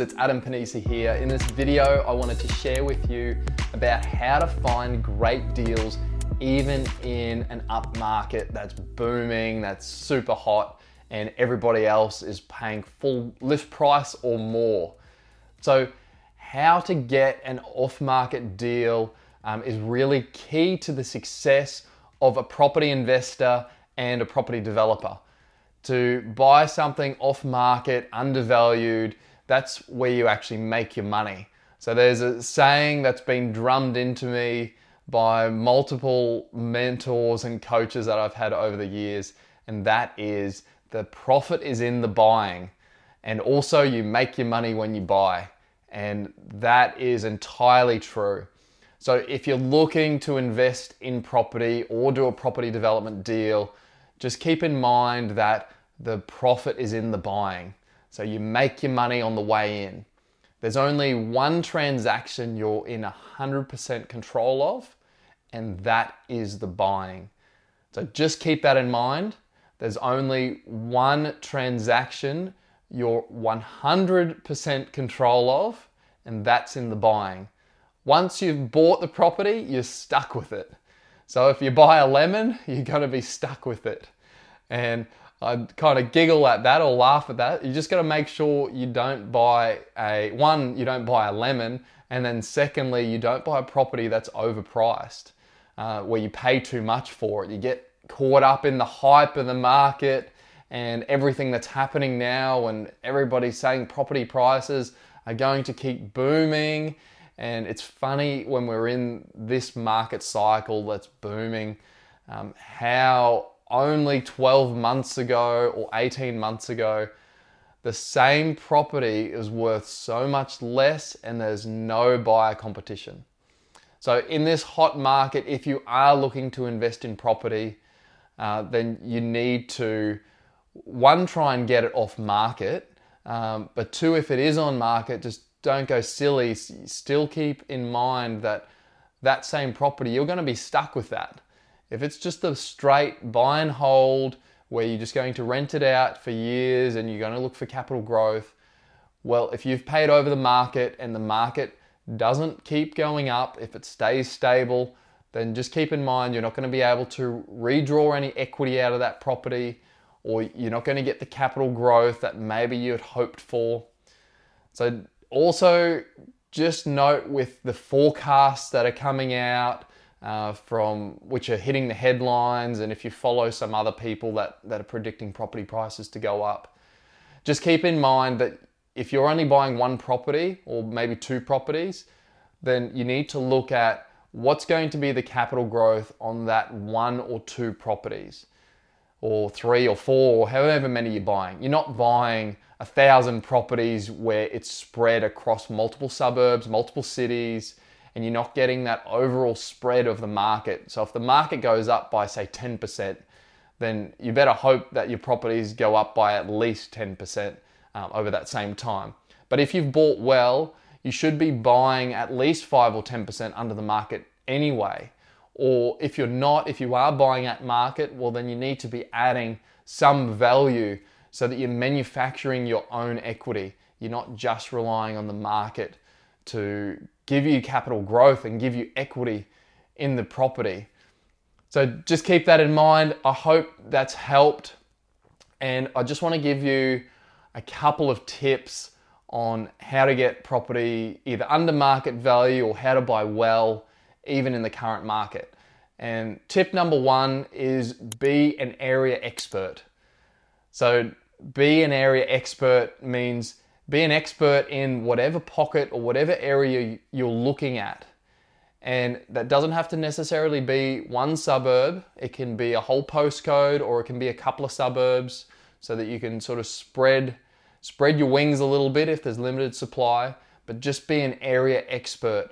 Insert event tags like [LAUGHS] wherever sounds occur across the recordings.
It's Adam Pennisi here. In this video, I wanted to share with you about how to find great deals even in an up market that's booming, that's super hot, and everybody else is paying full list price or more. So, how to get an off market deal um, is really key to the success of a property investor and a property developer. To buy something off market, undervalued, that's where you actually make your money. So there's a saying that's been drummed into me by multiple mentors and coaches that I've had over the years, and that is the profit is in the buying. And also, you make your money when you buy. And that is entirely true. So, if you're looking to invest in property or do a property development deal, just keep in mind that the profit is in the buying. So you make your money on the way in. There's only one transaction you're in 100% control of, and that is the buying. So just keep that in mind. There's only one transaction you're 100% control of, and that's in the buying. Once you've bought the property, you're stuck with it. So if you buy a lemon, [LAUGHS] you're going to be stuck with it. And I kind of giggle at that or laugh at that. You just got to make sure you don't buy a one, you don't buy a lemon, and then secondly, you don't buy a property that's overpriced, uh, where you pay too much for it. You get caught up in the hype of the market and everything that's happening now, and everybody's saying property prices are going to keep booming. And it's funny when we're in this market cycle that's booming, um, how only 12 months ago or 18 months ago, the same property is worth so much less and there's no buyer competition. So, in this hot market, if you are looking to invest in property, uh, then you need to one, try and get it off market, um, but two, if it is on market, just don't go silly. Still keep in mind that that same property, you're going to be stuck with that. If it's just a straight buy and hold where you're just going to rent it out for years and you're going to look for capital growth, well, if you've paid over the market and the market doesn't keep going up, if it stays stable, then just keep in mind you're not going to be able to redraw any equity out of that property or you're not going to get the capital growth that maybe you had hoped for. So, also just note with the forecasts that are coming out, uh, from which are hitting the headlines, and if you follow some other people that, that are predicting property prices to go up, just keep in mind that if you're only buying one property or maybe two properties, then you need to look at what's going to be the capital growth on that one or two properties, or three or four, or however many you're buying. You're not buying a thousand properties where it's spread across multiple suburbs, multiple cities and you're not getting that overall spread of the market. So if the market goes up by say 10%, then you better hope that your properties go up by at least 10% um, over that same time. But if you've bought well, you should be buying at least 5 or 10% under the market anyway. Or if you're not, if you are buying at market, well, then you need to be adding some value so that you're manufacturing your own equity. You're not just relying on the market to give you capital growth and give you equity in the property. So just keep that in mind. I hope that's helped. And I just want to give you a couple of tips on how to get property either under market value or how to buy well, even in the current market. And tip number one is be an area expert. So, be an area expert means be an expert in whatever pocket or whatever area you're looking at. And that doesn't have to necessarily be one suburb, it can be a whole postcode or it can be a couple of suburbs so that you can sort of spread spread your wings a little bit if there's limited supply, but just be an area expert.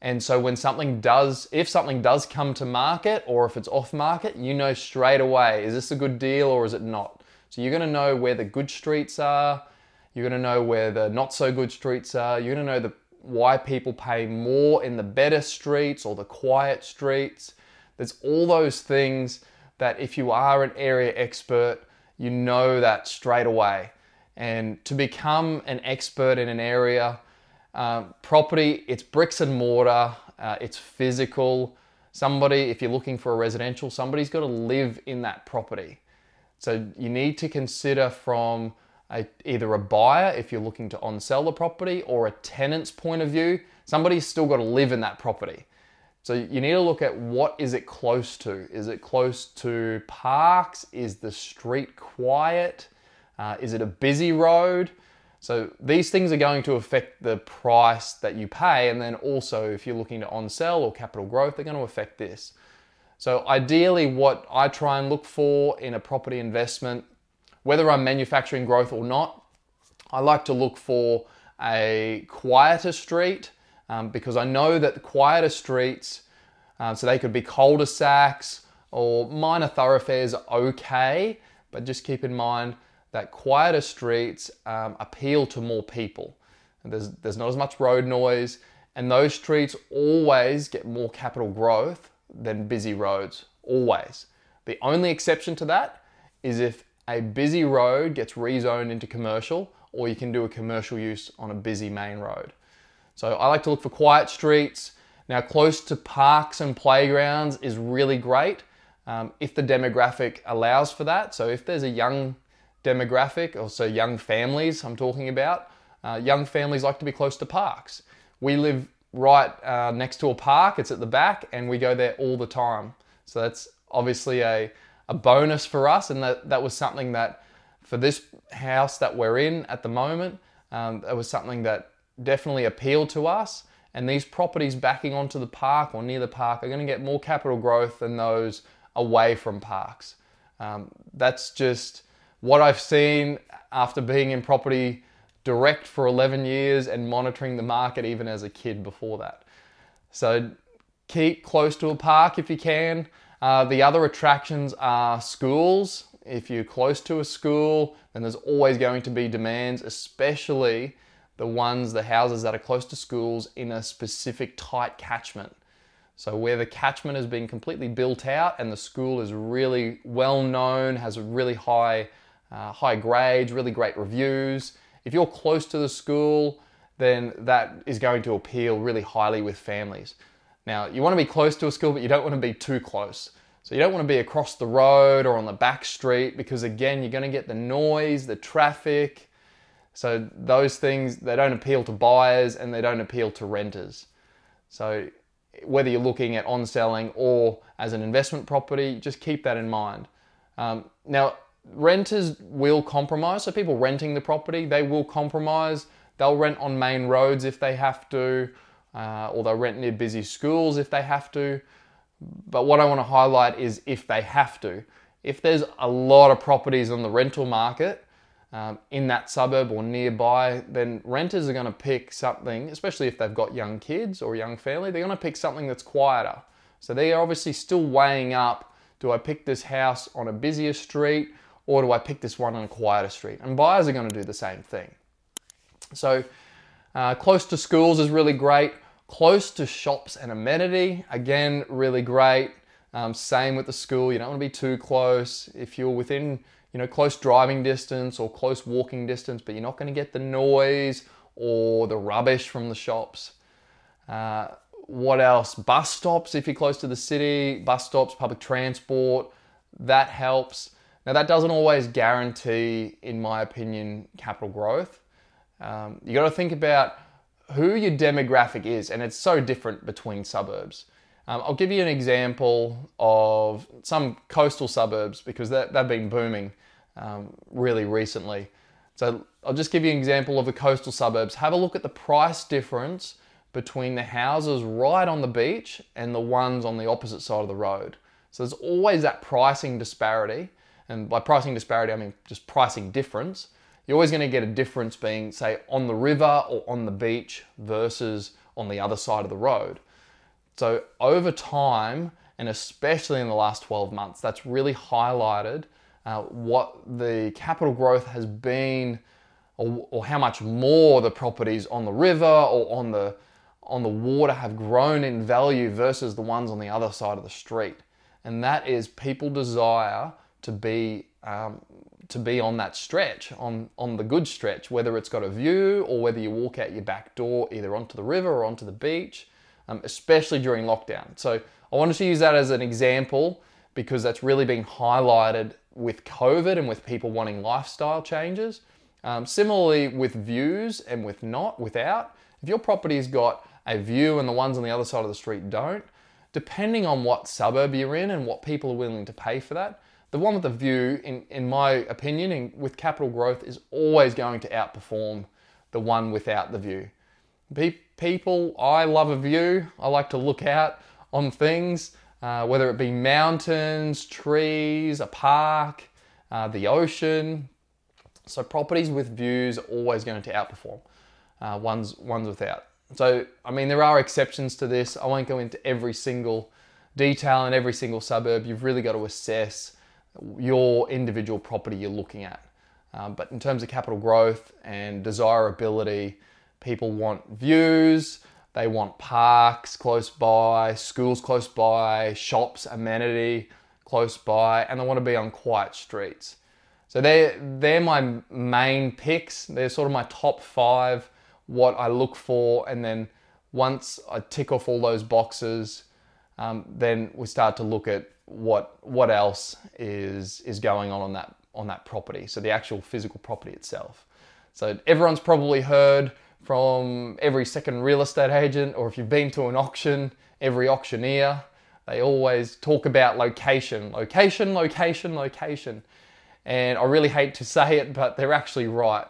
And so when something does if something does come to market or if it's off market, you know straight away is this a good deal or is it not? So you're going to know where the good streets are, you're going to know where the not so good streets are. You're going to know the, why people pay more in the better streets or the quiet streets. There's all those things that if you are an area expert, you know that straight away. And to become an expert in an area, uh, property, it's bricks and mortar, uh, it's physical. Somebody, if you're looking for a residential, somebody's got to live in that property. So you need to consider from a, either a buyer, if you're looking to on sell the property, or a tenant's point of view, somebody's still got to live in that property. So you need to look at what is it close to? Is it close to parks? Is the street quiet? Uh, is it a busy road? So these things are going to affect the price that you pay, and then also if you're looking to on sell or capital growth, they're going to affect this. So ideally, what I try and look for in a property investment, whether I'm manufacturing growth or not, I like to look for a quieter street um, because I know that the quieter streets, uh, so they could be cul-de-sacs or minor thoroughfares, okay, but just keep in mind that quieter streets um, appeal to more people. There's, there's not as much road noise, and those streets always get more capital growth than busy roads, always. The only exception to that is if a busy road gets rezoned into commercial, or you can do a commercial use on a busy main road. So I like to look for quiet streets. Now, close to parks and playgrounds is really great um, if the demographic allows for that. So if there's a young demographic, also young families I'm talking about. Uh, young families like to be close to parks. We live right uh, next to a park, it's at the back, and we go there all the time. So that's obviously a, a bonus for us, and that, that was something that for this house that we're in at the moment, um, it was something that definitely appealed to us. And these properties backing onto the park or near the park are going to get more capital growth than those away from parks. Um, that's just what I've seen after being in property direct for 11 years and monitoring the market even as a kid before that. So keep close to a park if you can. Uh, the other attractions are schools. If you're close to a school, then there's always going to be demands, especially the ones, the houses that are close to schools in a specific tight catchment. So where the catchment has been completely built out and the school is really well known, has really high uh, high grades, really great reviews. If you're close to the school, then that is going to appeal really highly with families. Now, you want to be close to a school, but you don't want to be too close. So you don't want to be across the road or on the back street because again, you're going to get the noise, the traffic. So those things, they don't appeal to buyers and they don't appeal to renters. So whether you're looking at on selling or as an investment property, just keep that in mind. Um, now, renters will compromise. So people renting the property, they will compromise. They'll rent on main roads if they have to, uh, or they'll rent near busy schools if they have to. But what I want to highlight is if they have to. If there's a lot of properties on the rental market um, in that suburb or nearby, then renters are going to pick something, especially if they've got young kids or young family, they're going to pick something that's quieter. So they are obviously still weighing up do I pick this house on a busier street or do I pick this one on a quieter street? And buyers are going to do the same thing. So uh, close to schools is really great. Close to shops and amenity, again, really great. Um, same with the school. You don't want to be too close. If you're within, you know, close driving distance or close walking distance, but you're not going to get the noise or the rubbish from the shops. Uh, what else? Bus stops if you're close to the city. Bus stops, public transport, that helps. Now, that doesn't always guarantee, in my opinion, capital growth. Um, you got to think about who your demographic is, and it's so different between suburbs. Um, I'll give you an example of some coastal suburbs because that, they've been booming um, really recently. So I'll just give you an example of the coastal suburbs. Have a look at the price difference between the houses right on the beach and the ones on the opposite side of the road. So there's always that pricing disparity. And by pricing disparity, I mean just pricing difference. You're always going to get a difference being, say, on the river or on the beach versus on the other side of the road. So over time, and especially in the last 12 months, that's really highlighted uh, what the capital growth has been, or, or how much more the properties on the river or on the on the water have grown in value versus the ones on the other side of the street. And that is people desire to be um, to be on that stretch, on, on the good stretch, whether it's got a view or whether you walk out your back door either onto the river or onto the beach, um, especially during lockdown. So I wanted to use that as an example because that's really been highlighted with COVID and with people wanting lifestyle changes. Um, similarly with views and with not, without, if your property's got a view and the ones on the other side of the street don't, depending on what suburb you're in and what people are willing to pay for that, the one with the view, in, in my opinion, in, with capital growth, is always going to outperform the one without the view. people, I love a view. I like to look out on things, uh, whether it be mountains, trees, a park, uh, the ocean. So properties with views are always going to outperform uh, ones ones without. So I mean, there are exceptions to this. I won't go into every single detail in every single suburb. You've really got to assess your individual property you're looking at. Um, but in terms of capital growth and desirability, people want views, they want parks close by, schools close by, shops, amenity close by, and they want to be on quiet streets. So they're, they're my main picks. They're sort of my top five, what I look for. And then once I tick off all those boxes, um, then we start to look at what what else is is going on on that on that property. So the actual physical property itself. So everyone's probably heard from every second real estate agent, or if you've been to an auction, every auctioneer, they always talk about location, location, location, location. And I really hate to [LAUGHS] say it, but they're actually right.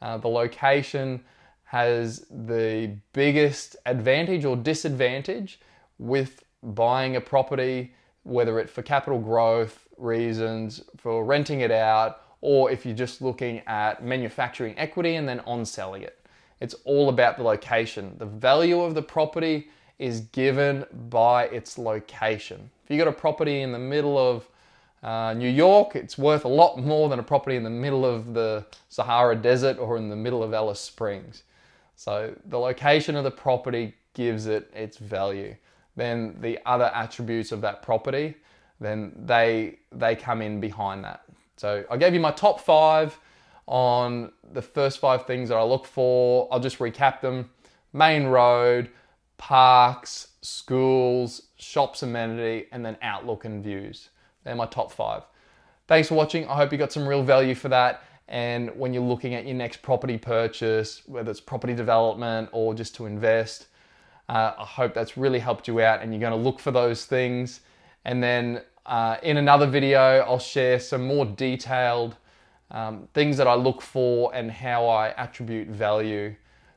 Uh, the location has the biggest advantage or disadvantage with buying a property whether it's for capital growth reasons, for renting it out, or if you're just looking at manufacturing equity and then on selling it. It's all about the location. The value of the property is given by its location. If you've got a property in the middle of uh, New York, it's worth a lot more than a property in the middle of the Sahara Desert or in the middle of Alice Springs. So the location of the property gives it its value then the other attributes of that property, then they they come in behind that. So I gave you my top five on the first five things that I look for. I'll just recap them: main road, parks, schools, shops, amenity, and then outlook and views. They're my top five. Thanks for watching. I hope you got some real value for that. And when you're looking at your next property purchase, whether it's property development or just to invest, uh, I hope that's really helped you out and you're going to look for those things. And then uh, in another video, I'll share some more detailed um, things that I look for and how I attribute value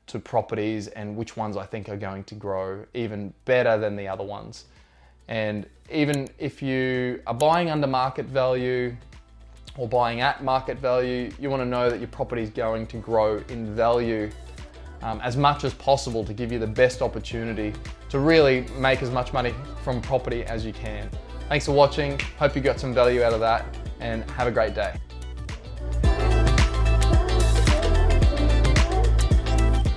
to properties and which ones I think are going to grow even better than the other ones. And even if you are buying under market value or buying at market value, you want to know that your property is going to grow in value um, as much as possible to give you the best opportunity to really make as much money from property as you can. Thanks for watching. Hope you got some value out of that and have a great day.